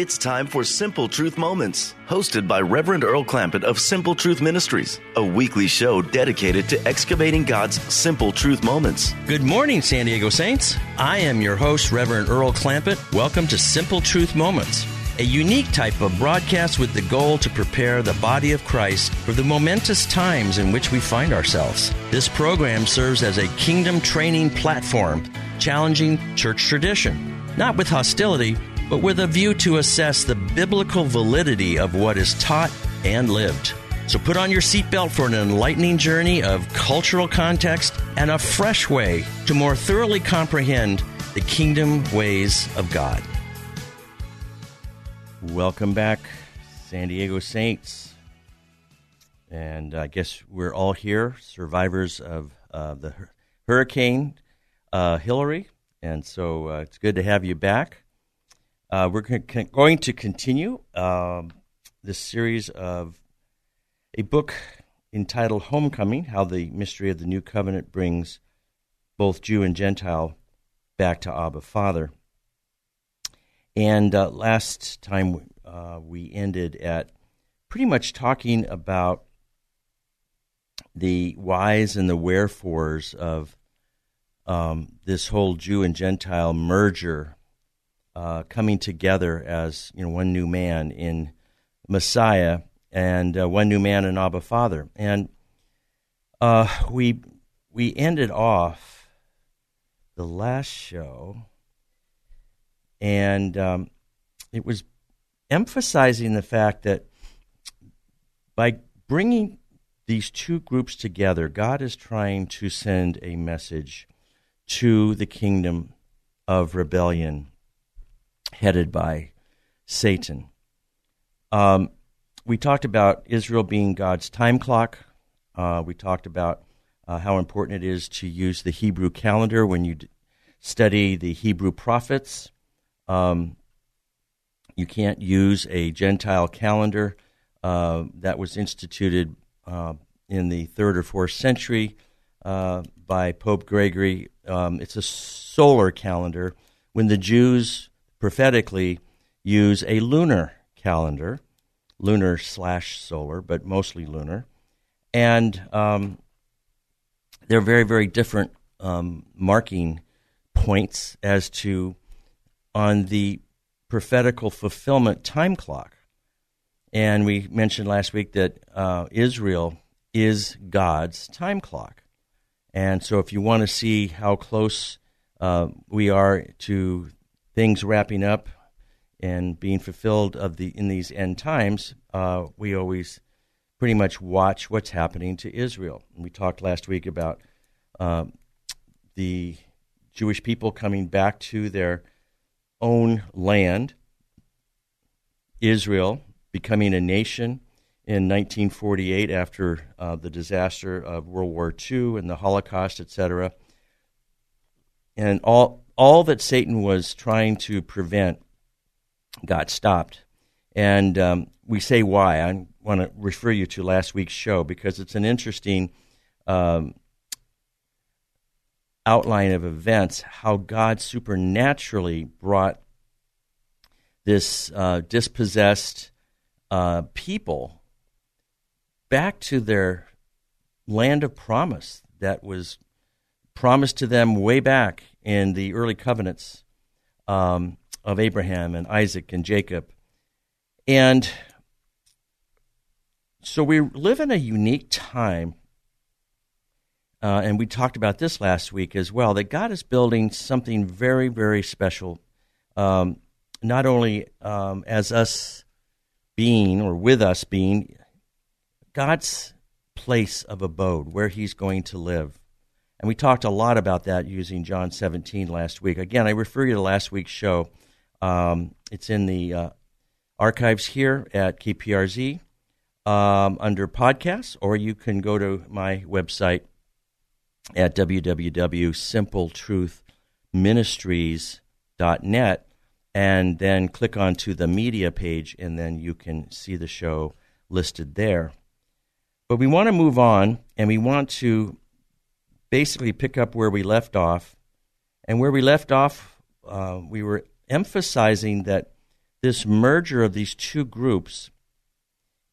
It's time for Simple Truth Moments, hosted by Reverend Earl Clampett of Simple Truth Ministries, a weekly show dedicated to excavating God's simple truth moments. Good morning, San Diego Saints. I am your host, Reverend Earl Clampett. Welcome to Simple Truth Moments, a unique type of broadcast with the goal to prepare the body of Christ for the momentous times in which we find ourselves. This program serves as a kingdom training platform, challenging church tradition, not with hostility but with a view to assess the biblical validity of what is taught and lived. So put on your seatbelt for an enlightening journey of cultural context and a fresh way to more thoroughly comprehend the kingdom ways of God. Welcome back, San Diego Saints. And I guess we're all here, survivors of uh, the hurricane uh, Hilary. And so uh, it's good to have you back. Uh, we're going to continue um, this series of a book entitled Homecoming How the Mystery of the New Covenant Brings Both Jew and Gentile Back to Abba Father. And uh, last time uh, we ended at pretty much talking about the whys and the wherefores of um, this whole Jew and Gentile merger uh, coming together as you know one new man in Messiah and uh, one new man in Abba Father. And uh, we we ended off the last show, and um, it was emphasizing the fact that by bringing these two groups together, God is trying to send a message to the kingdom of rebellion headed by Satan. Um, we talked about Israel being God's time clock. Uh, we talked about uh, how important it is to use the Hebrew calendar when you d- study the Hebrew prophets. Um, you can't use a Gentile calendar uh, that was instituted uh, in the third or fourth century uh, by Pope Gregory. Um, it's a solar calendar. When the Jews prophetically use a lunar calendar, lunar slash solar, but mostly lunar. And um, they're very, very different um, marking points as to on the prophetical fulfillment time clock. And we mentioned last week that uh, Israel is God's time clock. And so if you want to see how close uh, we are to things wrapping up and being fulfilled of the in these end times, uh, we always pretty much watch what's happening to Israel. And we talked last week about uh, the Jewish people coming back to their own land, Israel becoming a nation in 1948 after uh, the disaster of World War II and the Holocaust, etc. And all all that Satan was trying to prevent got stopped. And um, we say why. I want to refer you to last week's show because it's an interesting um, outline of events how God supernaturally brought this uh, dispossessed uh, people back to their land of promise that was promised to them way back in the early covenants um, of Abraham and Isaac and Jacob. And so we live in a unique time, uh, and we talked about this last week as well, that God is building something very, very special, um, not only um, as us being or with us being God's place of abode, where He's going to live. And we talked a lot about that using John 17 last week. Again, I refer you to last week's show. Um, it's in the uh, archives here at KPRZ um, under podcasts, or you can go to my website at www.simpletruthministries.net and then click onto the media page, and then you can see the show listed there. But we want to move on, and we want to basically pick up where we left off. And where we left off, uh, we were emphasizing that this merger of these two groups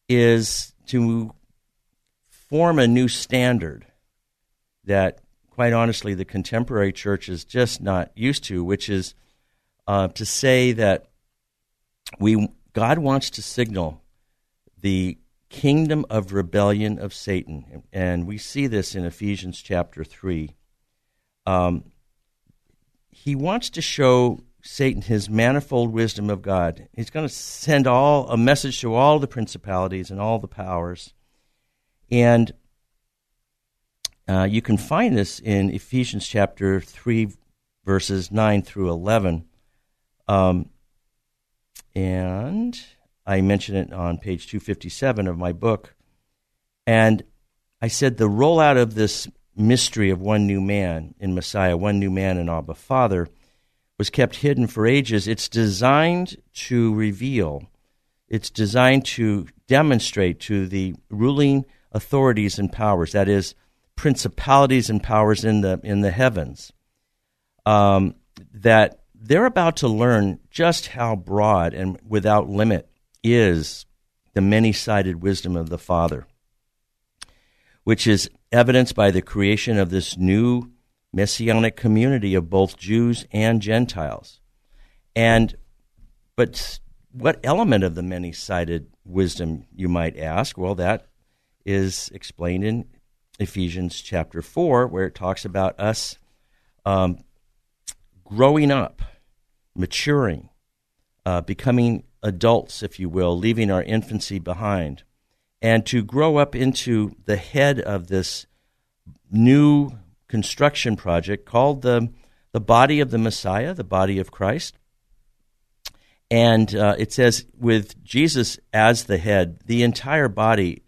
is to form a new standard that, quite honestly, the contemporary church is just not used to, which is uh, to say that we God wants to signal the kingdom of rebellion of Satan, and we see this in Ephesians chapter three. Um, he wants to show Satan his manifold wisdom of God. He's going to send all a message to all the principalities and all the powers, and uh, you can find this in Ephesians chapter three, verses nine through eleven. Um, and I mention it on page 257 of my book. And I said the rollout of this mystery of one new man in Messiah, one new man in Abba Father, was kept hidden for ages. It's designed to reveal, it's designed to demonstrate to the ruling authorities and powers, that is, principalities and powers in the, in the heavens, um, that they're about to learn just how broad and without limit is the many sided wisdom of the Father, which is evidenced by the creation of this new messianic community of both Jews and Gentiles. And but what element of the many sided wisdom, you might ask? Well, that is explained in Ephesians chapter 4, where it talks about us um, growing up, maturing, uh, becoming adults, if you will, leaving our infancy behind, and to grow up into the head of this new construction project called the, the body of the Messiah, the body of Christ. And uh, it says, with Jesus as the head, the entire body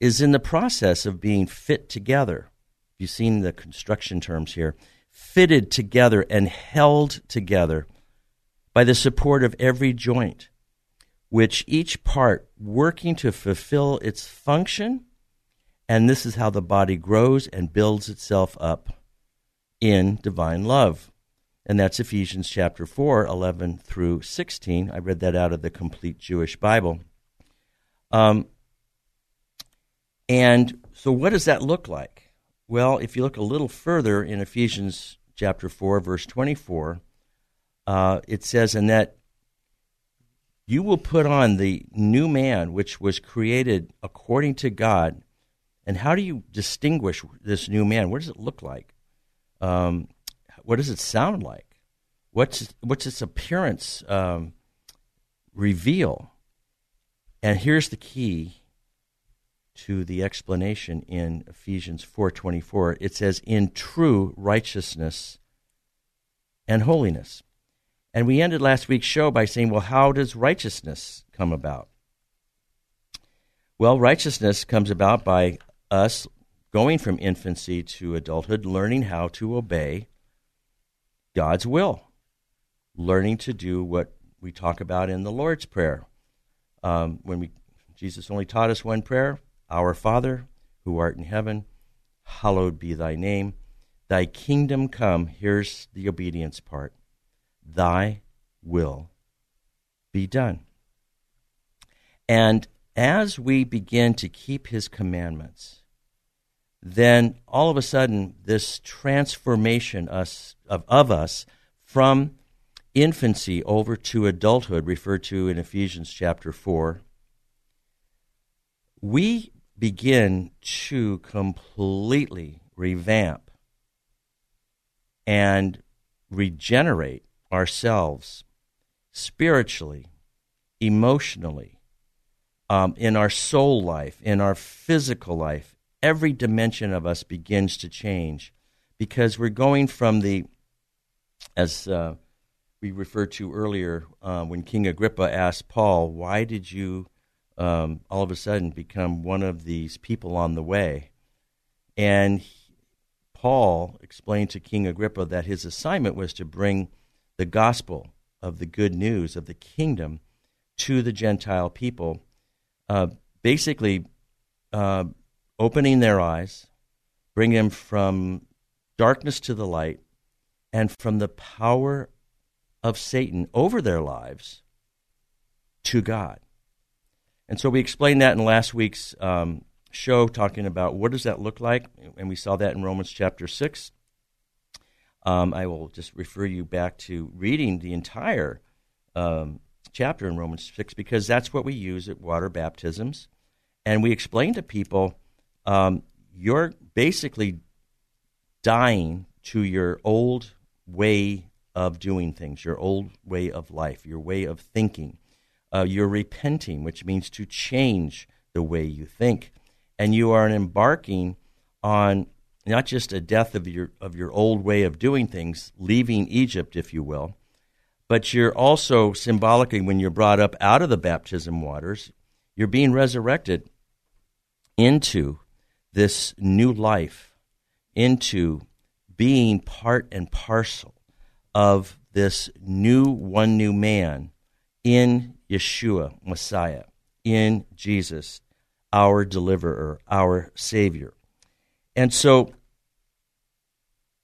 is in the process of being fit together. You've seen the construction terms here fitted together and held together by the support of every joint, which each part working to fulfill its function. And this is how the body grows and builds itself up in divine love. And that's Ephesians chapter 4, 11 through 16. I read that out of the complete Jewish Bible. Um, and so, what does that look like? Well, if you look a little further in Ephesians chapter 4, verse 24, uh, it says, And that you will put on the new man which was created according to God. And how do you distinguish this new man? What does it look like? Um, what does it sound like? What's, what's its appearance um, reveal? And here's the key to the explanation in Ephesians 4:24. It says in true righteousness and holiness. And we ended last week's show by saying, well, how does righteousness come about? Well, righteousness comes about by us going from infancy to adulthood, learning how to obey God's will, learning to do what we talk about in the Lord's Prayer. Um, when we Jesus only taught us one prayer, our Father, who art in heaven, hallowed be thy name. Thy kingdom come. Here's the obedience part. Thy will be done. And as we begin to keep his commandments, then all of a sudden, this transformation us, of, of us from infancy over to adulthood, referred to in Ephesians chapter 4, we begin to completely revamp and regenerate ourselves spiritually, emotionally, um, in our soul life, in our physical life. Every dimension of us begins to change because we're going from the, as uh, we referred to earlier, uh, when King Agrippa asked Paul, Why did you um, all of a sudden become one of these people on the way. And he, Paul explained to King Agrippa that his assignment was to bring the gospel of the good news of the kingdom to the Gentile people, uh, basically uh, opening their eyes, bringing them from darkness to the light, and from the power of Satan over their lives to God. And so we explained that in last week's um, show, talking about what does that look like, and we saw that in Romans chapter 6. Um, I will just refer you back to reading the entire um, chapter in Romans 6 because that's what we use at water baptisms. And we explain to people um, you're basically dying to your old way of doing things, your old way of life, your way of thinking. Uh, you're repenting, which means to change the way you think. And you are embarking on not just a death of your, of your old way of doing things, leaving Egypt, if you will, but you're also symbolically, when you're brought up out of the baptism waters, you're being resurrected into this new life, into being part and parcel of this new one new man in Yeshua, Messiah, in Jesus, our deliverer, our Savior. And so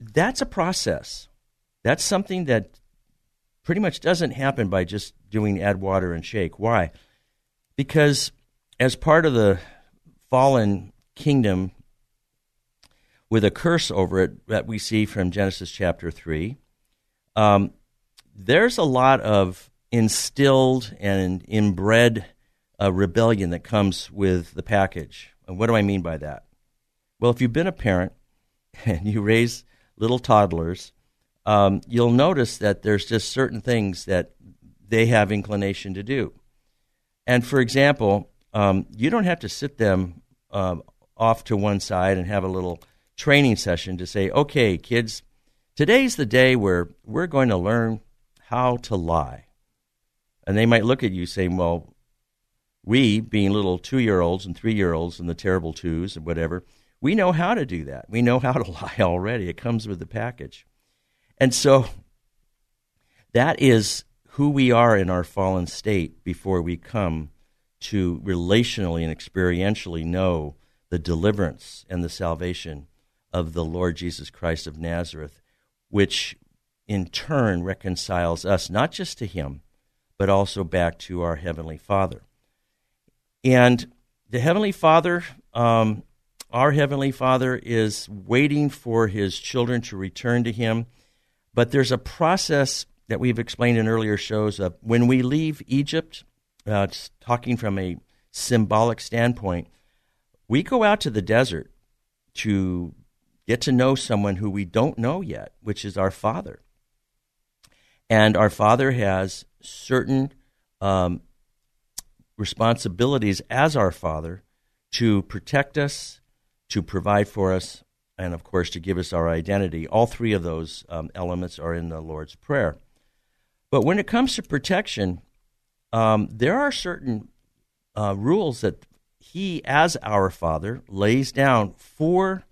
that's a process. That's something that pretty much doesn't happen by just doing add water and shake. Why? Because as part of the fallen kingdom with a curse over it that we see from Genesis chapter 3, um, there's a lot of instilled and inbred uh, rebellion that comes with the package. And what do I mean by that? Well, if you've been a parent and you raise little toddlers, um, you'll notice that there's just certain things that they have inclination to do. And for example, um, you don't have to sit them uh, off to one side and have a little training session to say, okay, kids, today's the day where we're going to learn how to lie. And they might look at you saying, well, we, being little two year olds and three year olds and the terrible twos and whatever, we know how to do that. We know how to lie already. It comes with the package. And so that is who we are in our fallen state before we come to relationally and experientially know the deliverance and the salvation of the Lord Jesus Christ of Nazareth, which in turn reconciles us not just to Him, but also back to our Heavenly Father. And the Heavenly Father, um, our Heavenly Father, is waiting for His children to return to Him but there's a process that we've explained in earlier shows of when we leave Egypt, uh, talking from a symbolic standpoint, we go out to the desert to get to know someone who we don't know yet, which is our Father. And our Father has certain um, responsibilities as our Father to protect us, to provide for us, and of course to give us our identity. All three of those um, elements are in the Lord's Prayer. But when it comes to protection, um, there are certain uh, rules that He, as our Father, lays down for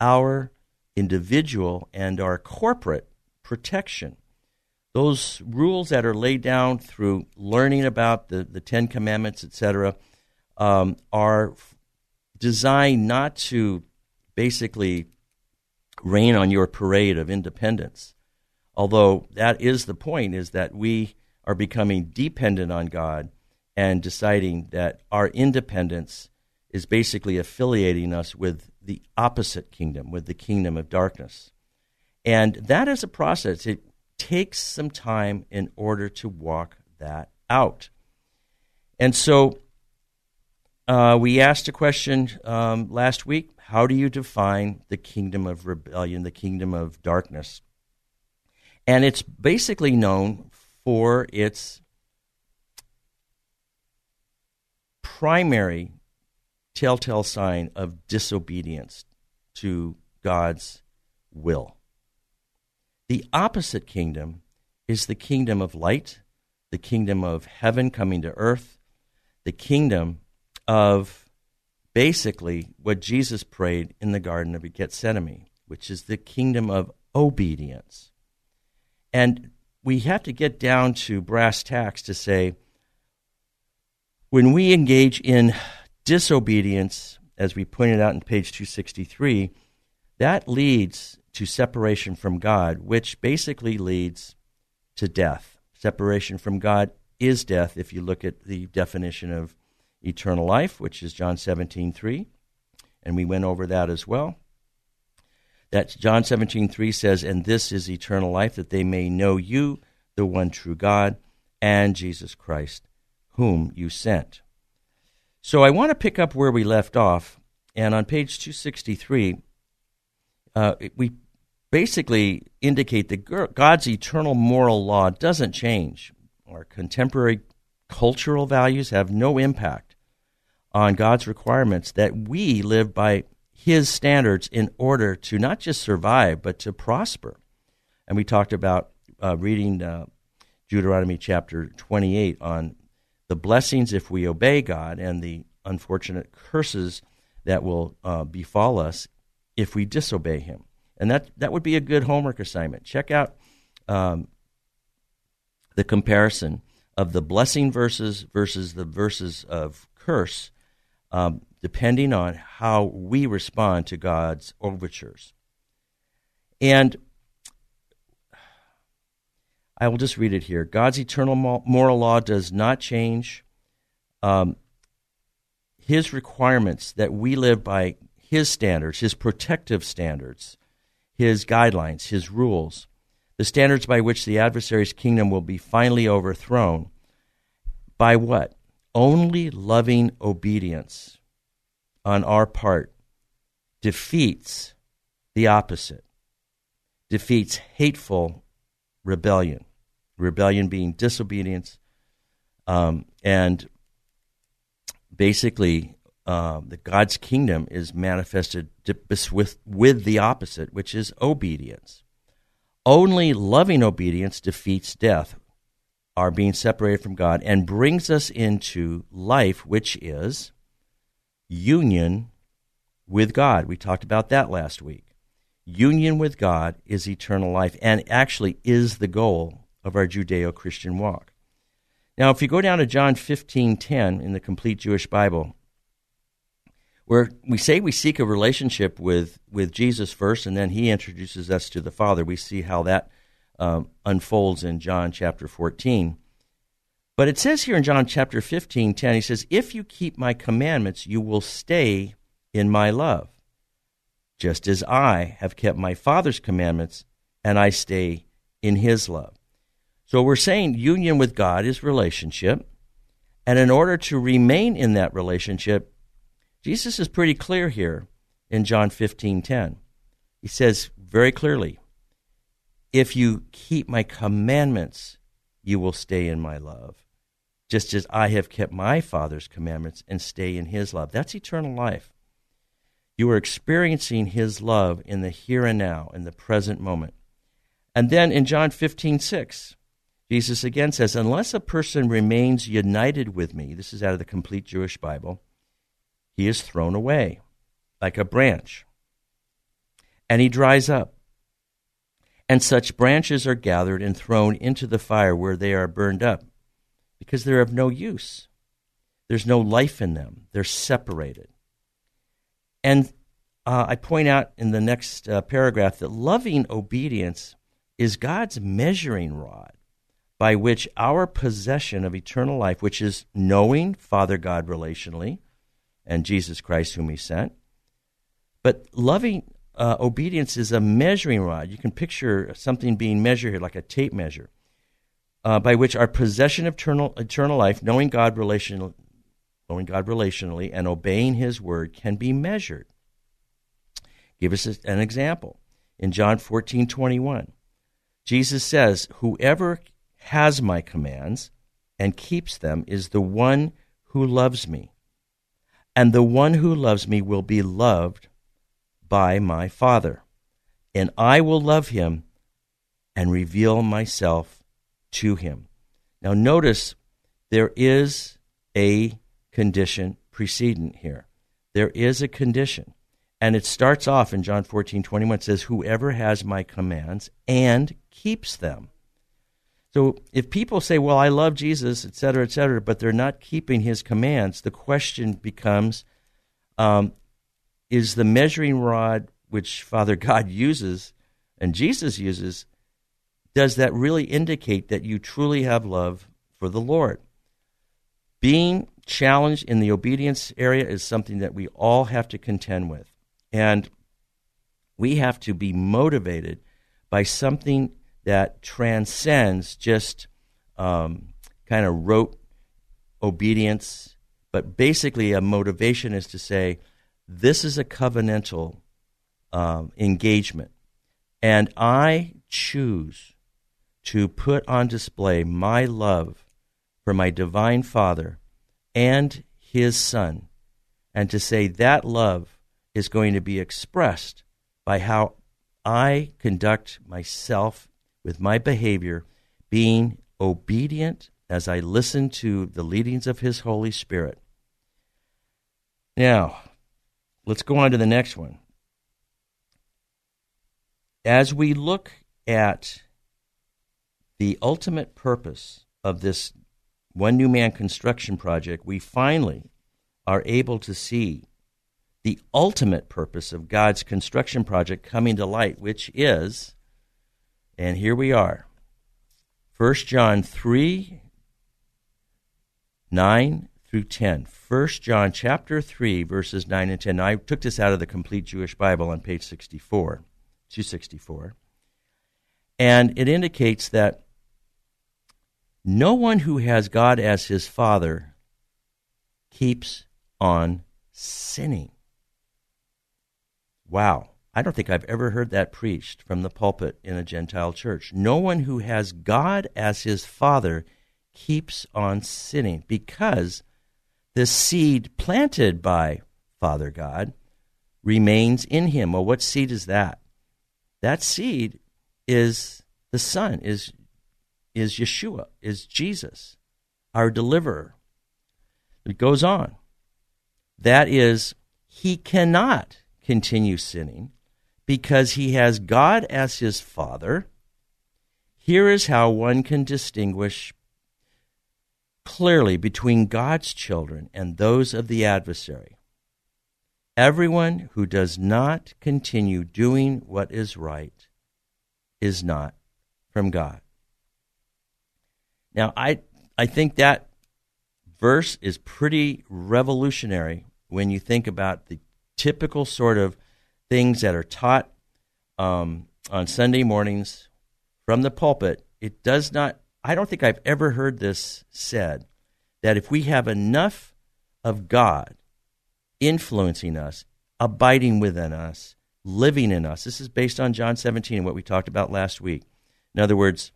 our individual and our corporate protection. Those rules that are laid down through learning about the, the Ten Commandments, etc., um, are designed not to basically rain on your parade of independence. Although that is the point, is that we are becoming dependent on God and deciding that our independence is basically affiliating us with the opposite kingdom, with the kingdom of darkness. And that is a process. It takes some time in order to walk that out. And so uh, we asked a question um, last week how do you define the kingdom of rebellion, the kingdom of darkness? And it's basically known for its primary telltale sign of disobedience to God's will. The opposite kingdom is the kingdom of light, the kingdom of heaven coming to earth, the kingdom of basically what Jesus prayed in the Garden of Gethsemane, which is the kingdom of obedience. And we have to get down to brass tacks to say when we engage in disobedience, as we pointed out in page 263, that leads to separation from God, which basically leads to death. Separation from God is death if you look at the definition of eternal life, which is John 17 3. And we went over that as well. That John 17 3 says, And this is eternal life, that they may know you, the one true God, and Jesus Christ, whom you sent. So I want to pick up where we left off. And on page 263, uh, we basically indicate that God's eternal moral law doesn't change. Our contemporary cultural values have no impact on God's requirements that we live by His standards in order to not just survive, but to prosper. And we talked about uh, reading uh, Deuteronomy chapter 28 on the blessings if we obey God and the unfortunate curses that will uh, befall us if we disobey Him. And that, that would be a good homework assignment. Check out um, the comparison of the blessing verses versus the verses of curse, um, depending on how we respond to God's overtures. And I will just read it here. God's eternal moral law does not change. Um, his requirements that we live by His standards, His protective standards, His guidelines, His rules, the standards by which the adversary's kingdom will be finally overthrown. By what? Only loving obedience on our part defeats the opposite, defeats hateful rebellion rebellion being disobedience, um, and basically uh, the God's kingdom is manifested with with the opposite, which is obedience. Only loving obedience defeats death, our being separated from God, and brings us into life, which is union with God. We talked about that last week. Union with God is eternal life and actually is the goal of our Judeo Christian walk. Now, if you go down to John 15:10 in the complete Jewish Bible, where we say we seek a relationship with, with Jesus first, and then he introduces us to the Father, we see how that um, unfolds in John chapter 14. But it says here in John chapter 15, 10, he says, If you keep my commandments, you will stay in my love, just as I have kept my Father's commandments, and I stay in his love. So we're saying union with God is relationship. And in order to remain in that relationship, Jesus is pretty clear here in John 15 10. He says very clearly, If you keep my commandments, you will stay in my love, just as I have kept my Father's commandments and stay in his love. That's eternal life. You are experiencing his love in the here and now, in the present moment. And then in John 15 6, Jesus again says, Unless a person remains united with me, this is out of the complete Jewish Bible, he is thrown away like a branch, and he dries up. And such branches are gathered and thrown into the fire where they are burned up because they're of no use. There's no life in them, they're separated. And uh, I point out in the next uh, paragraph that loving obedience is God's measuring rod by which our possession of eternal life, which is knowing Father God relationally and Jesus Christ, whom He sent, but loving uh, obedience is a measuring rod. You can picture something being measured here, like a tape measure, uh, by which our possession of eternal, eternal life, knowing God relational, knowing God relationally, and obeying His word, can be measured. Give us an example in John fourteen twenty one. Jesus says, "Whoever has my commands and keeps them is the one who loves me. And the one who loves me will be loved by my Father. And I will love him and reveal myself to him. Now, notice there is a condition precedent here. There is a condition. And it starts off in John 14, 21. It says, Whoever has my commands and keeps them so if people say, well, I love Jesus, et cetera, et cetera, but they're not keeping his commands, the question becomes um, is the measuring rod which Father God uses and Jesus uses, does that really indicate that you truly have love for the Lord. Being challenged in the obedience area is something that we all have to contend with. And we have to be motivated by something that transcends just um, kind of rote obedience, but basically a motivation is to say, this is a covenantal um, engagement. And I choose to put on display my love for my divine Father and his Son, and to say that love is going to be expressed by how I conduct myself with my behavior, being obedient as I listen to the leadings of His Holy Spirit. Now, let's go on to the next one. As we look at the ultimate purpose of this One New Man construction project, we finally are able to see the ultimate purpose of God's construction project coming to light, which is, and here we are, 1 John 3 9 through 10. 1 John chapter 3, verses 9 and 10. Now, I took this out of the Complete Jewish Bible on page 64, 264. And it indicates that no one who has God as his father keeps on sinning. Wow. I don't think I've ever heard that preached from the pulpit in a Gentile church. No one who has God as his father keeps on sinning because the seed planted by Father God remains in him. Well, what seed is that? That seed is the Son, is, is Yeshua, is Jesus, our deliverer. It goes on. That is, he cannot continue sinning because he has God as his father. Here is how one can distinguish clearly between God's children and those of the adversary. Everyone who does not continue doing what is right is not from God. Now, I, I think that verse is pretty revolutionary when you think about the typical sort of things that are taught um, on Sunday mornings from the pulpit. It does not, I don't think I've ever heard this said that if we have enough of God influencing us, abiding within us, living in us, this is based on John 17 and what we talked about last week. In other words,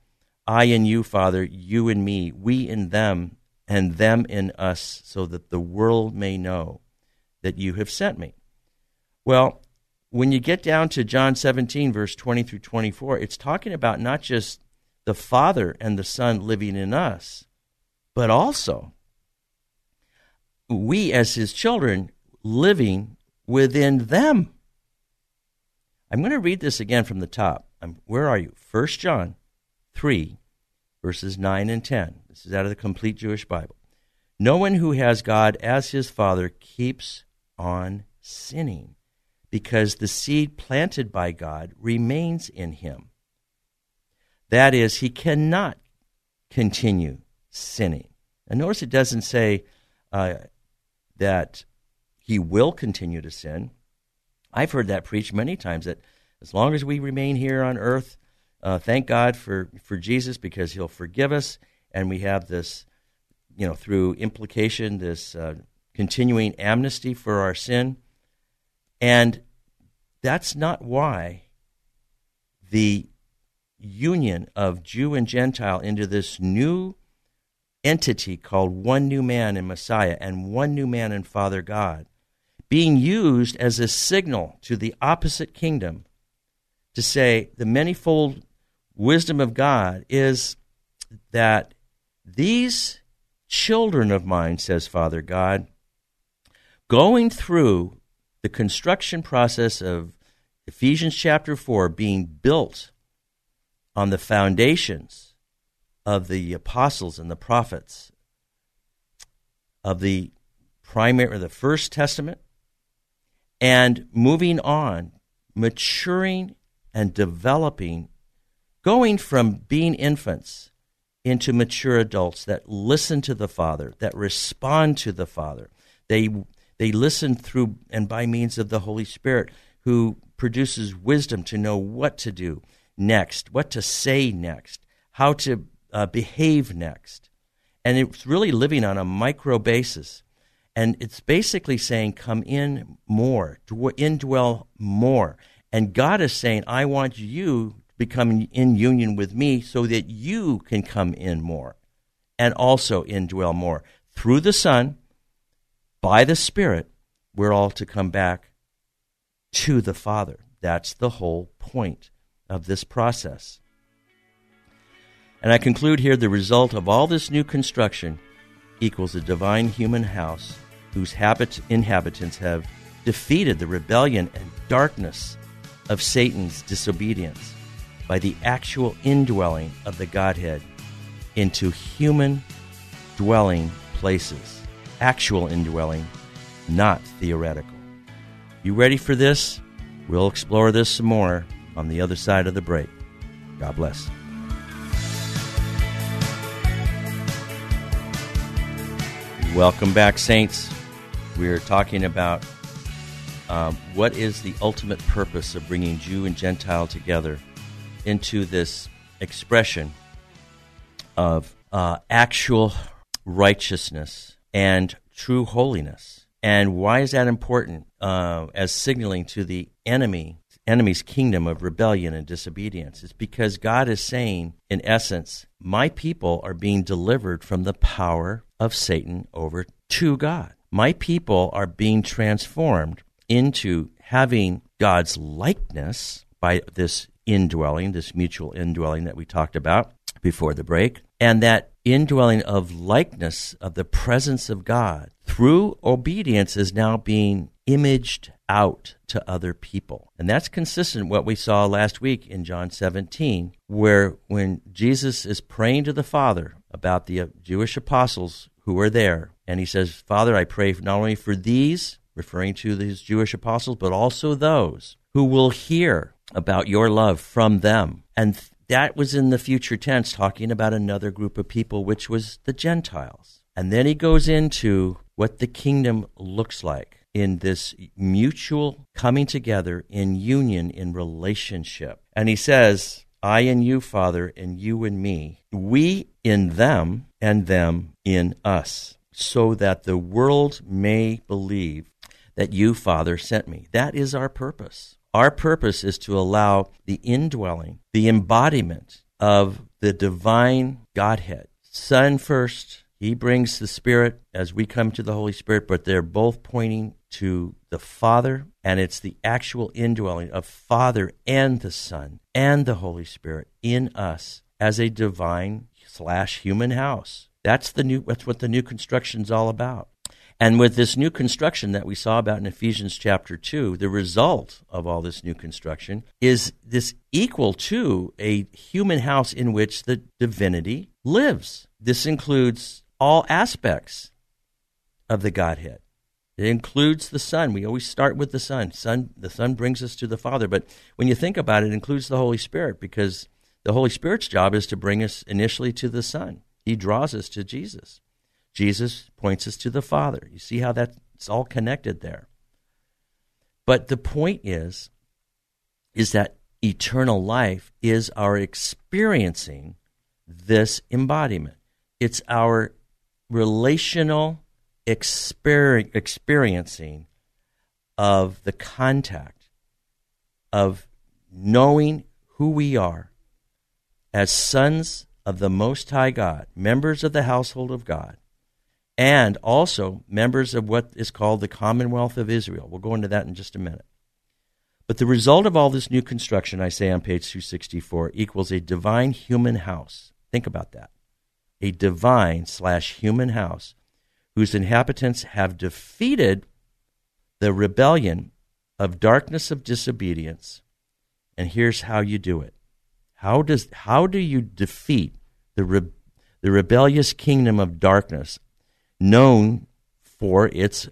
I and you, Father, you and me, we in them, and them in us, so that the world may know that you have sent me. Well, when you get down to John 17, verse 20 through 24, it's talking about not just the Father and the Son living in us, but also we as his children living within them. I'm going to read this again from the top. I'm, where are you? 1 John 3, verses 9 and 10. This is out of the Complete Jewish Bible. No one who has God as his Father keeps on sinning because the seed planted by God remains in him. That is, he cannot continue sinning. And notice it doesn't say uh, that he will continue to sin. I've heard that preached many times that as long as we remain here on earth, uh, thank God for, for Jesus because he'll forgive us. And we have this, you know, through implication, this uh, continuing amnesty for our sin. And that's not why the union of Jew and Gentile into this new entity called one new man in Messiah and one new man in Father God, being used as a signal to the opposite kingdom to say the manifold wisdom of God is that these children of mine, says Father God, going through the construction process of Ephesians chapter 4 being built on the foundations of the apostles and the prophets of the primary or the first testament and moving on maturing and developing going from being infants into mature adults that listen to the Father, that respond to the Father. They they listen through and by means of the Holy Spirit who produces wisdom to know what to do next, what to say next, how to uh, behave next. And it's really living on a micro basis. And it's basically saying, come in more, indwell more. And God is saying, I want you to become in union with me so that you can come in more and also indwell more. Through the Son, by the Spirit, we're all to come back to the Father. That's the whole point of this process. And I conclude here the result of all this new construction equals a divine human house whose habit, inhabitants have defeated the rebellion and darkness of Satan's disobedience by the actual indwelling of the Godhead into human dwelling places. Actual indwelling, not theoretical. You ready for this? We'll explore this some more on the other side of the break. God bless. Welcome back, Saints. We're talking about um, what is the ultimate purpose of bringing Jew and Gentile together into this expression of uh, actual righteousness and true holiness. And why is that important uh, as signaling to the enemy enemy's kingdom of rebellion and disobedience. It's because God is saying, in essence, my people are being delivered from the power of Satan over to God. My people are being transformed into having God's likeness by this indwelling, this mutual indwelling that we talked about before the break, and that indwelling of likeness of the presence of God through obedience is now being imaged out to other people. And that's consistent what we saw last week in John 17, where when Jesus is praying to the Father about the uh, Jewish apostles who were there, and he says, Father, I pray not only for these, referring to these Jewish apostles, but also those who will hear about your love from them. And that was in the future tense, talking about another group of people, which was the Gentiles. And then he goes into what the kingdom looks like in this mutual coming together in union, in relationship. And he says, I and you, Father, and you and me, we in them, and them in us, so that the world may believe that you, Father, sent me. That is our purpose. Our purpose is to allow the indwelling, the embodiment of the divine Godhead, Son first, he brings the Spirit as we come to the Holy Spirit, but they're both pointing to the Father, and it's the actual indwelling of Father and the Son and the Holy Spirit in us as a divine slash human house. That's the new. That's what the new construction's all about. And with this new construction that we saw about in Ephesians chapter 2, the result of all this new construction is this equal to a human house in which the divinity lives. This includes all aspects of the Godhead. It includes the Son. We always start with the Son. Son. The Son brings us to the Father. But when you think about it, it includes the Holy Spirit because the Holy Spirit's job is to bring us initially to the Son. He draws us to Jesus. Jesus points us to the Father. You see how that's all connected there. But the point is, is that eternal life is our experiencing this embodiment. It's our relational exper- experiencing of the contact of knowing who we are as sons of the Most High God, members of the household of God, and also members of what is called the Commonwealth of Israel. We'll go into that in just a minute. But the result of all this new construction, I say on page 264, equals a divine human house. Think about that a divine slash human house whose inhabitants have defeated the rebellion of darkness of disobedience. And here's how you do it. How does how do you defeat the re, the rebellious kingdom of darkness known for its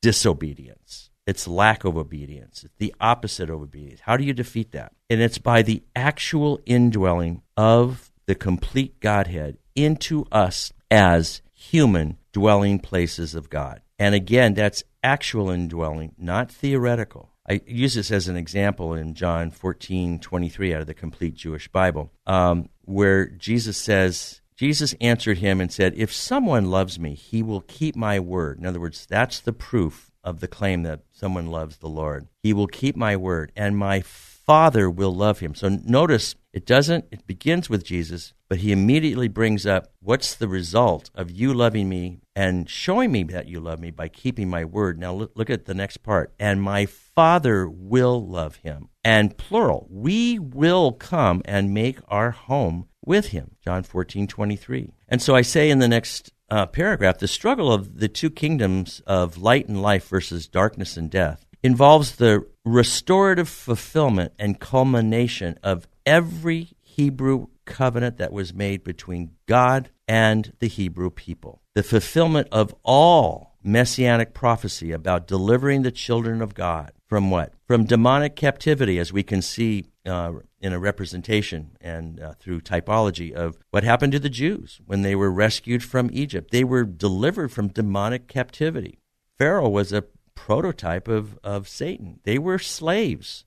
disobedience, its lack of obedience, the opposite of obedience? How do you defeat that? And it's by the actual indwelling of the complete Godhead into us as human dwelling places of God. And again, that's actual indwelling, not theoretical. I use this as an example in John 14, 23 out of the complete Jewish Bible, um, where Jesus says, Jesus answered him and said, If someone loves me, he will keep my word. In other words, that's the proof of the claim that someone loves the Lord. He will keep my word, and my Father will love him. So notice it doesn't, it begins with Jesus, but he immediately brings up what's the result of you loving me and showing me that you love me by keeping my word. Now look, look at the next part. And my Father will love him. And plural, we will come and make our home with him. John 14, 23. And so I say in the next uh, paragraph the struggle of the two kingdoms of light and life versus darkness and death involves the restorative fulfillment and culmination of every Hebrew covenant that was made between God and the Hebrew people. The fulfillment of all messianic prophecy about delivering the children of God from what? From demonic captivity, as we can see uh, in a representation and uh, through typology of what happened to the Jews when they were rescued from Egypt. They were delivered from demonic captivity. Pharaoh was a prototype of, of Satan. They were slaves.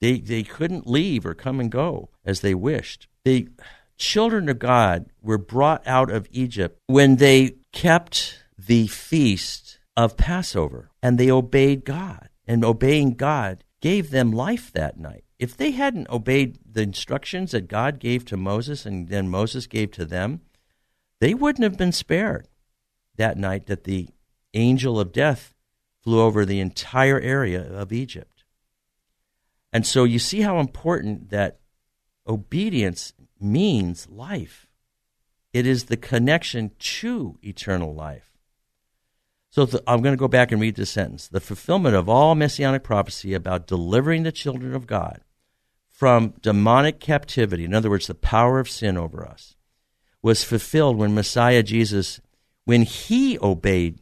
They, they couldn't leave or come and go as they wished. The children of God were brought out of Egypt when they kept the feast of Passover and they obeyed God. And obeying God gave them life that night. If they hadn't obeyed the instructions that God gave to Moses and then Moses gave to them, they wouldn't have been spared that night that the angel of death flew over the entire area of Egypt. And so you see how important that obedience means life. It is the connection to eternal life. So I'm going to go back and read this sentence. The fulfillment of all messianic prophecy about delivering the children of God from demonic captivity, in other words, the power of sin over us, was fulfilled when Messiah Jesus, when he obeyed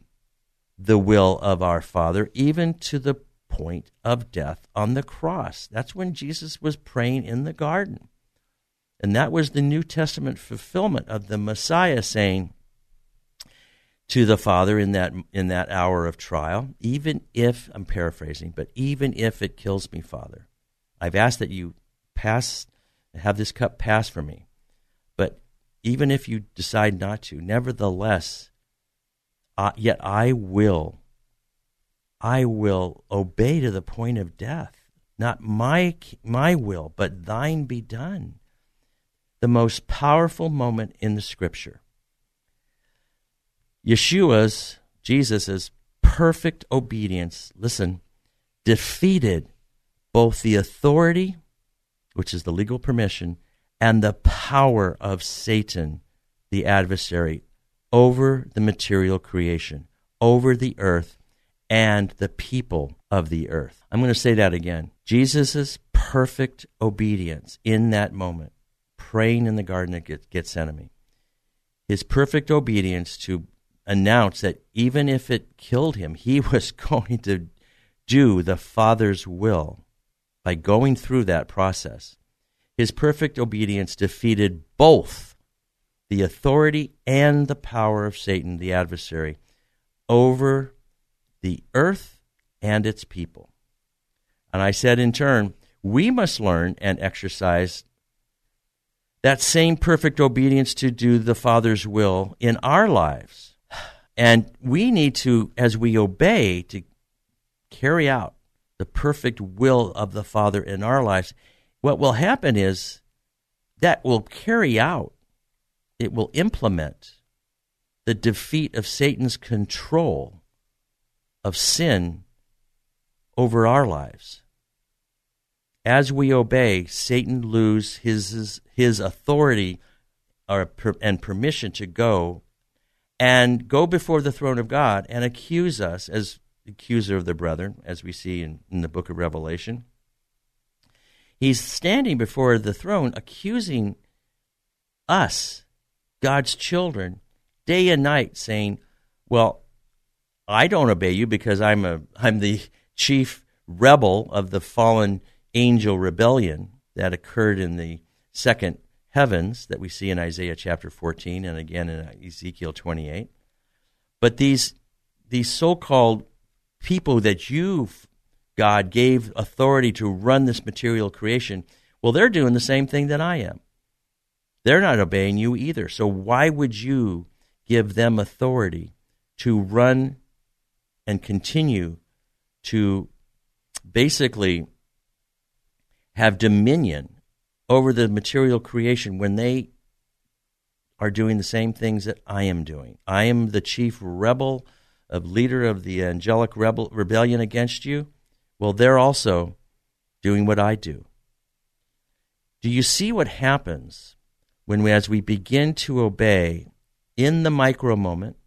the will of our Father, even to the point of death on the cross. That's when Jesus was praying in the garden. And that was the New Testament fulfillment of the Messiah saying to the Father in that in that hour of trial, even if I'm paraphrasing, but even if it kills me, Father, I've asked that you pass have this cup pass from me. But even if you decide not to, nevertheless, uh, yet I will, I will obey to the point of death. Not my, my will, but thine be done. The most powerful moment in the scripture. Yeshua's, Jesus' perfect obedience, listen, defeated both the authority, which is the legal permission, and the power of Satan, the adversary, over the material creation, over the earth, and the people of the earth. I'm going to say that again. Jesus' perfect obedience in that moment, praying in the Garden of Gethsemane, his perfect obedience to announce that even if it killed him, he was going to do the Father's will by going through that process. His perfect obedience defeated both the authority and the power of Satan, the adversary, over the earth and its people. And I said in turn, we must learn and exercise that same perfect obedience to do the Father's will in our lives. And we need to, as we obey, to carry out the perfect will of the Father in our lives. What will happen is that will carry out it will implement the defeat of Satan's control of sin over our lives. As we obey, Satan loses his, his authority or, and permission to go and go before the throne of God and accuse us as accuser of the brethren, as we see in, in the book of Revelation. He's standing before the throne accusing us God's children day and night saying, Well, I don't obey you because I'm a I'm the chief rebel of the fallen angel rebellion that occurred in the second heavens that we see in Isaiah chapter 14 and again in Ezekiel 28. But these, these so called people that you, God, gave authority to run this material creation, well, they're doing the same thing that I am. They're not obeying you either. So why would you give them authority to run and continue to basically have dominion over the material creation when they are doing the same things that I am doing. I am the chief rebel, of leader of the angelic rebel, rebellion against you. Well, they're also doing what I do. Do you see what happens when, we, as we begin to obey in the micro moment,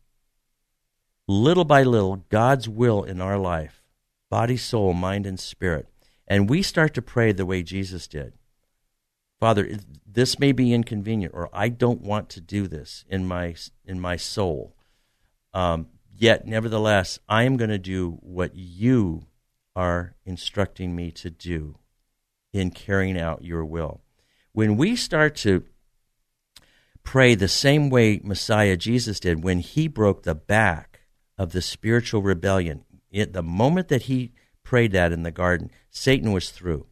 little by little, God's will in our life, body, soul, mind, and spirit, and we start to pray the way Jesus did? Father, this may be inconvenient, or I don't want to do this in my in my soul. Um, yet, nevertheless, I am going to do what you are instructing me to do in carrying out your will. When we start to pray the same way Messiah Jesus did when he broke the back of the spiritual rebellion, it, the moment that he prayed that in the garden, Satan was through.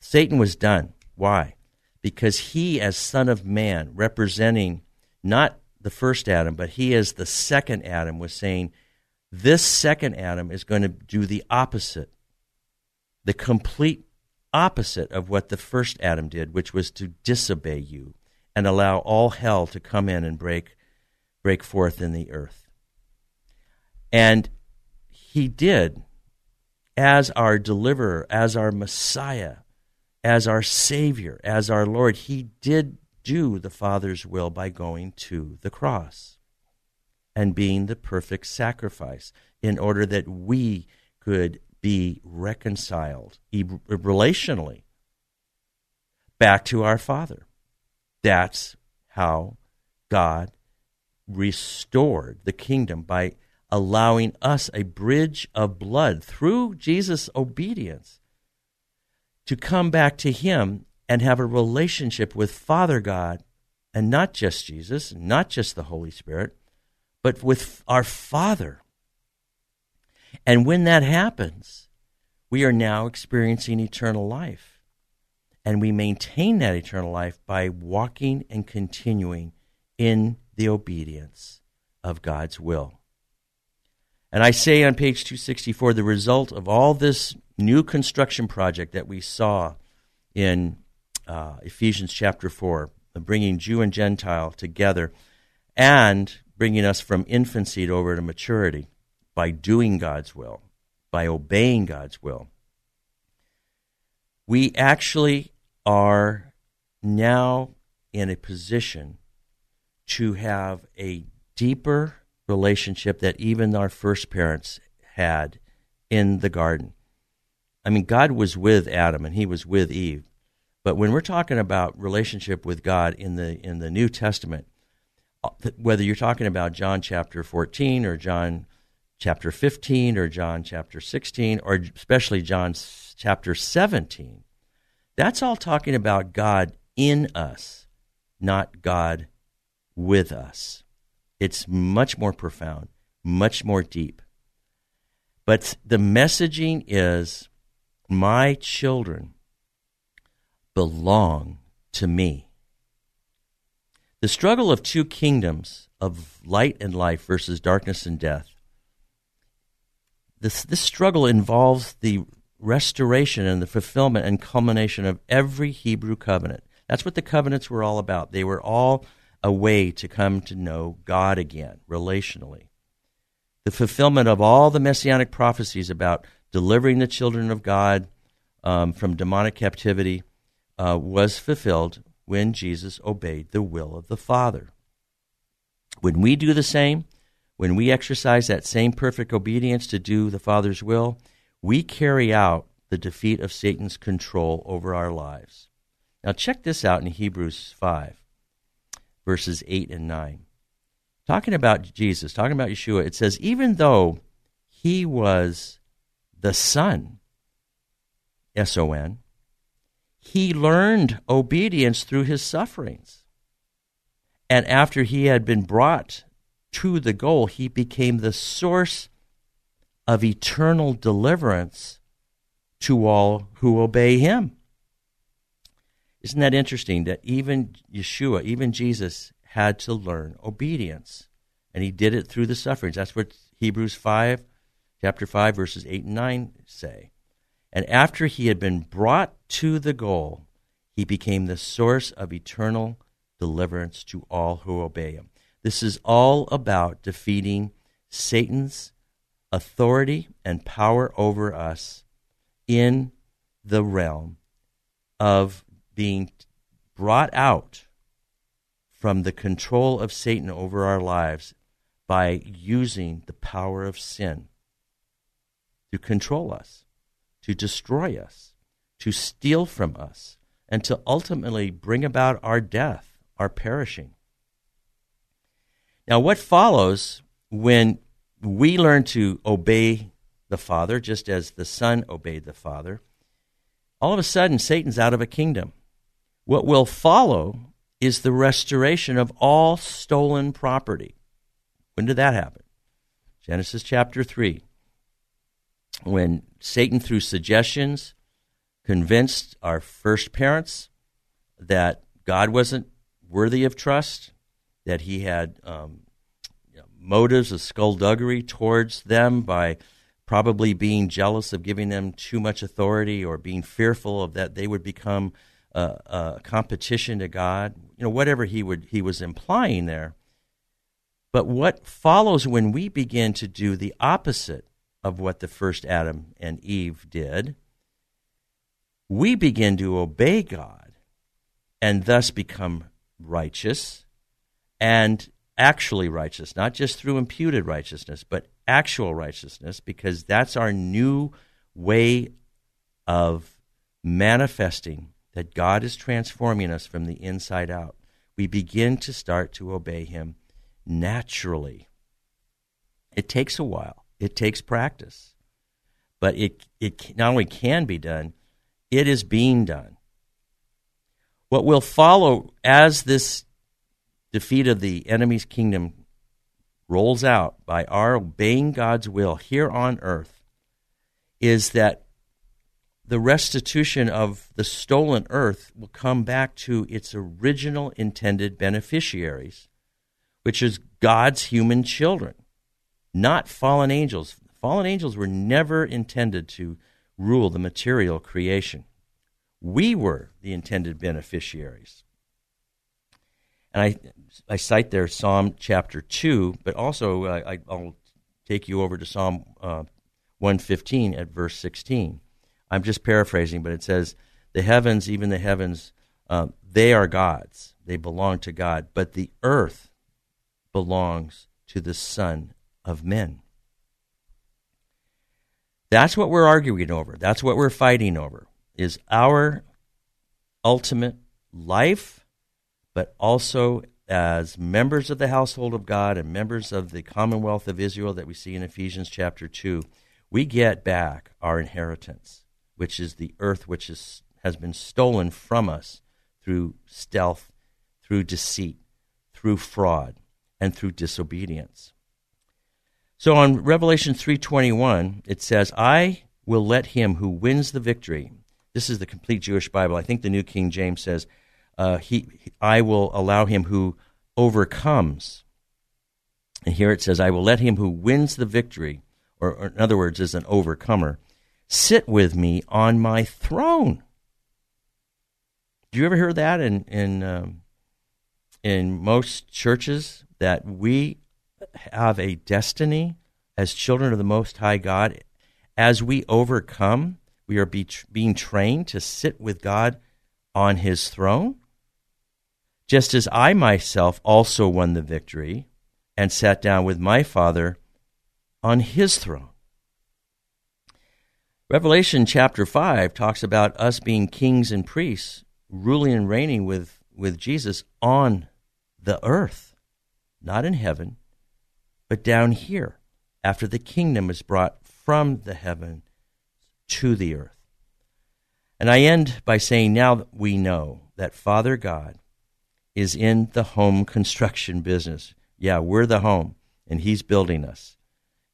Satan was done. Why? Because he, as Son of Man, representing not the first Adam, but he, as the second Adam, was saying, This second Adam is going to do the opposite, the complete opposite of what the first Adam did, which was to disobey you and allow all hell to come in and break, break forth in the earth. And he did as our deliverer, as our Messiah, as our Savior, as our Lord, he did do the Father's will by going to the cross and being the perfect sacrifice in order that we could be reconciled relationally back to our Father. That's how God restored the kingdom by allowing us a bridge of blood through Jesus' obedience to come back to Him and have a relationship with Father God, and not just Jesus, not just the Holy Spirit, but with our Father. And when that happens, we are now experiencing eternal life. And we maintain that eternal life by walking and continuing in the obedience of God's will. And I say on page 264 the result of all this new construction project that we saw in uh, Ephesians chapter 4, bringing Jew and Gentile together and bringing us from infancy over to maturity by doing God's will, by obeying God's will. We actually are now in a position to have a deeper relationship that even our first parents had in the garden. I mean, God was with Adam and he was with Eve. But when we're talking about relationship with God in the in the New Testament, uh, whether you're talking about John chapter 14 or John chapter 15 or John chapter 16 or especially John chapter 17, that's all talking about God in us, not God with us. It's much more profound, much more deep. But the messaging is my children belong to me. The struggle of two kingdoms of light and life versus darkness and death. This, this struggle involves the restoration and the fulfillment and culmination of every Hebrew covenant. That's what the covenants were all about. They were all a way to come to know God again, relationally. The fulfillment of all the messianic prophecies about delivering the children of God um, from demonic captivity uh, was fulfilled when Jesus obeyed the will of the Father. When we do the same, when we exercise that same perfect obedience to do the Father's will, we carry out the defeat of Satan's control over our lives. Now, check this out in Hebrews 5, verses 8 and 9. Talking about Jesus, talking about Yeshua, it says, even though he was the Son, S O N, he learned obedience through his sufferings. And after he had been brought to the goal, he became the source of eternal deliverance to all who obey him. Isn't that interesting that even Yeshua, even Jesus, had to learn obedience? And he did it through the sufferings. That's what Hebrews 5, chapter 5, verses 8 and 9 say. And after he had been brought to the goal, he became the source of eternal deliverance to all who obey him. This is all about defeating Satan's authority and power over us in the realm of being brought out from the control of Satan over our lives by using the power of sin to control us, to destroy us, to steal from us, and to ultimately bring about our death, our perishing. Now, what follows when we learn to obey the Father, just as the Son obeyed the Father, all of a sudden Satan's out of a kingdom. What will follow is the restoration of all stolen property. When did that happen? Genesis chapter 3. When Satan, through suggestions, convinced our first parents that God wasn't worthy of trust, that he had um, you know, motives of skullduggery towards them by probably being jealous of giving them too much authority or being fearful of that they would become a, a competition to God. You know, whatever he would he was implying there. But what follows when we begin to do the opposite of what the first Adam and Eve did, we begin to obey God and thus become righteous and actually righteous, not just through imputed righteousness, but actual righteousness, because that's our new way of manifesting that God is transforming us from the inside out. We begin to start to obey Him naturally. It takes a while, it takes practice, but it, it not only can be done, it is being done. What will follow as this defeat of the enemy's kingdom rolls out by our obeying God's will here on earth is that the restitution of the stolen earth will come back to its original intended beneficiaries, which is God's human children, not fallen angels. Fallen angels were never intended to rule the material creation. We were the intended beneficiaries. And I, I cite there Psalm chapter 2, but also I, will take you over to Psalm uh, 115 at verse 16. I'm just paraphrasing, but it says, The heavens, even the heavens, uh, they are God's. They belong to God. But the earth belongs to the Son of men. That's what we're arguing over. That's what we're fighting over. Is our ultimate life but also as members of the household of God and members of the commonwealth of Israel that we see in Ephesians chapter 2, we get back our inheritance, which is the earth which is, has been stolen from us through stealth, through deceit, through fraud, and through disobedience. So on Revelation 3:21 it says, "I will let him who wins the victory." This is the complete Jewish Bible. I think the New King James says, uh, he, I will allow him who overcomes. And here it says, I will let him who wins the victory, or, or in other words, is an overcomer, sit with me on my throne. Do you ever hear that in in um, in most churches that we have a destiny as children of the Most High God? As we overcome, we are be, being trained to sit with God on His throne just as I myself also won the victory and sat down with my Father on his throne. Revelation chapter 5 talks about us being kings and priests, ruling and reigning with, with Jesus on the earth, not in heaven, but down here, after the kingdom is brought from the heaven to the earth. And I end by saying now we know that Father God is in the home construction business. Yeah, we're the home, and He's building us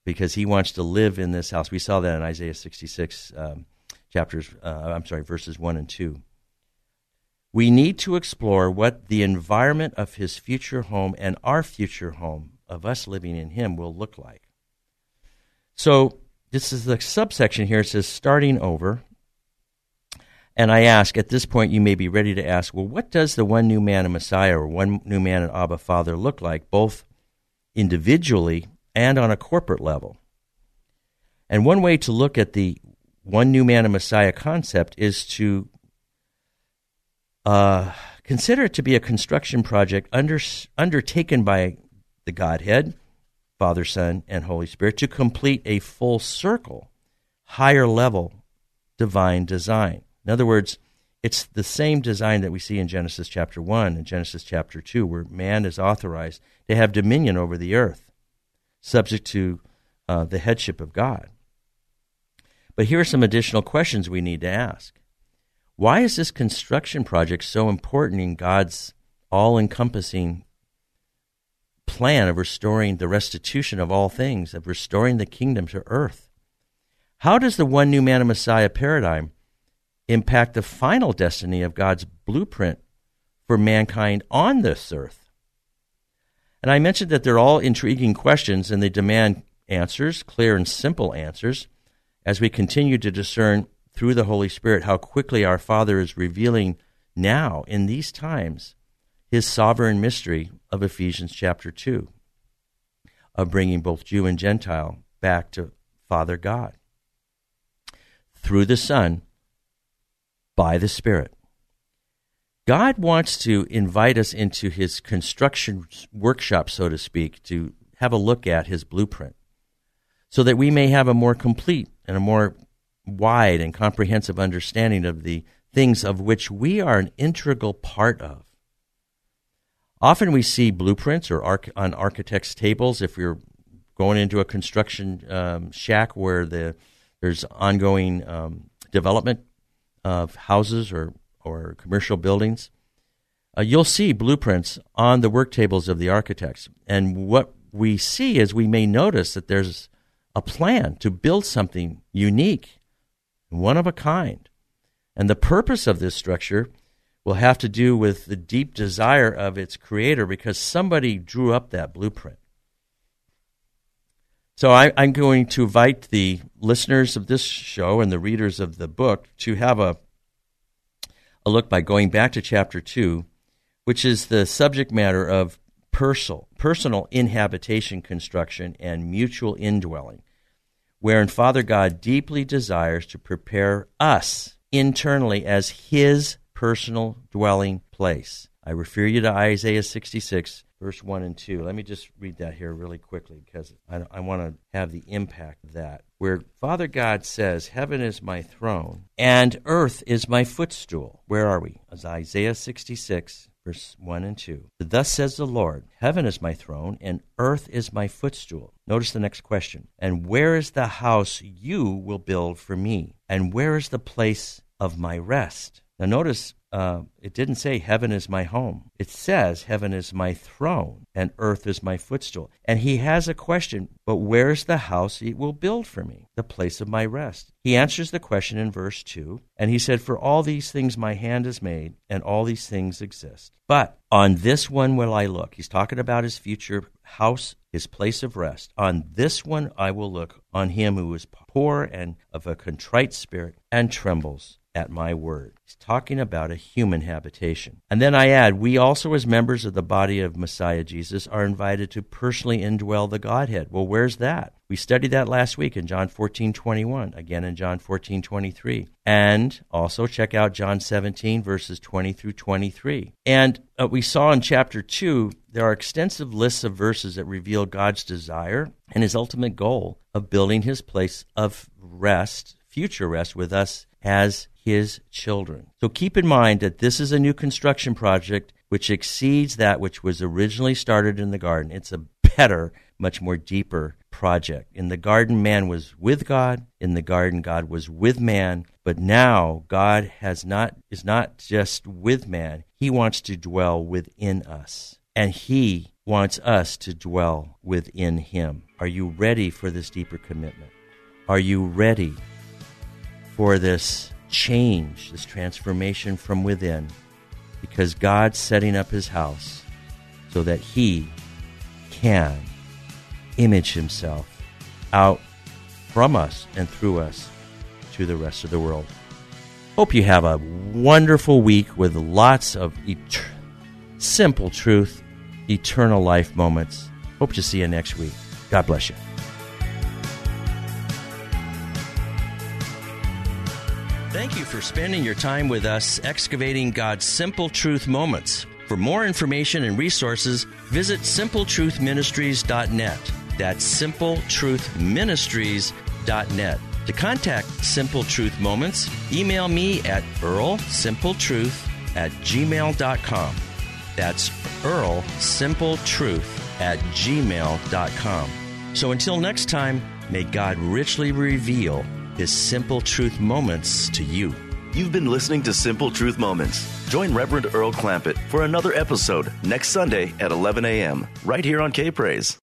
because He wants to live in this house. We saw that in Isaiah 66, um, chapters, uh, I'm sorry, verses 1 and 2. We need to explore what the environment of His future home and our future home of us living in Him will look like. So, this is the subsection here. It says starting over. And I ask, at this point, you may be ready to ask, well, what does the one new man and Messiah or one new man and Abba Father look like, both individually and on a corporate level? And one way to look at the one new man and Messiah concept is to uh, consider it to be a construction project under, undertaken by the Godhead, Father, Son, and Holy Spirit to complete a full circle, higher level divine design. In other words, it's the same design that we see in Genesis chapter 1 and Genesis chapter 2, where man is authorized to have dominion over the earth, subject to uh, the headship of God. But here are some additional questions we need to ask. Why is this construction project so important in God's all encompassing plan of restoring the restitution of all things, of restoring the kingdom to earth? How does the one new man of Messiah paradigm impact the final destiny of God's blueprint for mankind on this earth? And I mentioned that they're all intriguing questions and they demand answers, clear and simple answers, as we continue to discern through the Holy Spirit how quickly our Father is revealing now in these times his sovereign mystery of Ephesians chapter 2 of bringing both Jew and Gentile back to Father God through the Son by the Spirit. God wants to invite us into his construction workshop, so to speak, to have a look at his blueprint so that we may have a more complete and a more wide and comprehensive understanding of the things of which we are an integral part of. Often we see blueprints or arch- on architects' tables if you're going into a construction um, shack where the, there's ongoing um, development of houses or, or commercial buildings, uh, you'll see blueprints on the work tables of the architects. And what we see is we may notice that there's a plan to build something unique, one of a kind. And the purpose of this structure will have to do with the deep desire of its creator because somebody drew up that blueprint. So I, am going to invite the listeners of this show and the readers of the book to have a, a look by going back to chapter 2, which is the subject matter of personal, personal inhabitation construction and mutual indwelling, wherein Father God deeply desires to prepare us internally as His personal dwelling place. I refer you to Isaiah 66, verse 1 and 2. Let me just read that here really quickly because I, I want to have the impact of that. Where Father God says, Heaven is my throne and earth is my footstool. Where are we? As Isaiah 66, verse 1 and 2. Thus says the Lord, Heaven is my throne and earth is my footstool. Notice the next question. And where is the house you will build for me? And where is the place of my rest? Now, notice uh, it didn't say heaven is my home. It says heaven is my throne and earth is my footstool. And he has a question, but where's the house he will build for me, the place of my rest? He answers the question in verse 2, and he said, For all these things my hand has made, and all these things exist. But on this one will I look. He's talking about his future house, his place of rest. On this one I will look, on him who is poor and of a contrite spirit and trembles at my word. He's talking about a human habitation. And then I add, we also, as members of the body of Messiah Jesus, are invited to personally indwell the Godhead. Well, where's that? We studied that last week in John 14 21, again in John 14 23. And also check out John 17, verses 20 through 23. And uh, we saw in chapter 2, there are extensive lists of verses that reveal God's desire and his ultimate goal of building his place of rest, future rest with us as his children. So keep in mind that this is a new construction project which exceeds that which was originally started in the garden. It's a better, much more deeper project. In the garden, man was with God. In the garden, God was with man. But now God has not is not just with man. He wants to dwell within us. And he wants us to dwell within him. Are you ready for this deeper commitment? Are you ready for this change, this transformation from within? Because God's setting up his house so that he can image himself out from us and through us to the rest of the world. Hope you have a wonderful week with lots of et- simple truth, eternal life moments. Hope to see you next week. God bless you. Thank you for spending your time with us excavating God's simple truth moments. For more information and resources, visit simpletruthministries.net. That's simpletruthministries.net. To contact Simple Truth Moments, email me at earlsimpletruth at gmail.com. That's earlsimpletruth at gmail.com. So until next time, may God richly reveal his simple truth moments to you. You've been listening to Simple Truth Moments. Join Reverend Earl Clampett for another episode next Sunday at 11 a.m. right here on K Praise.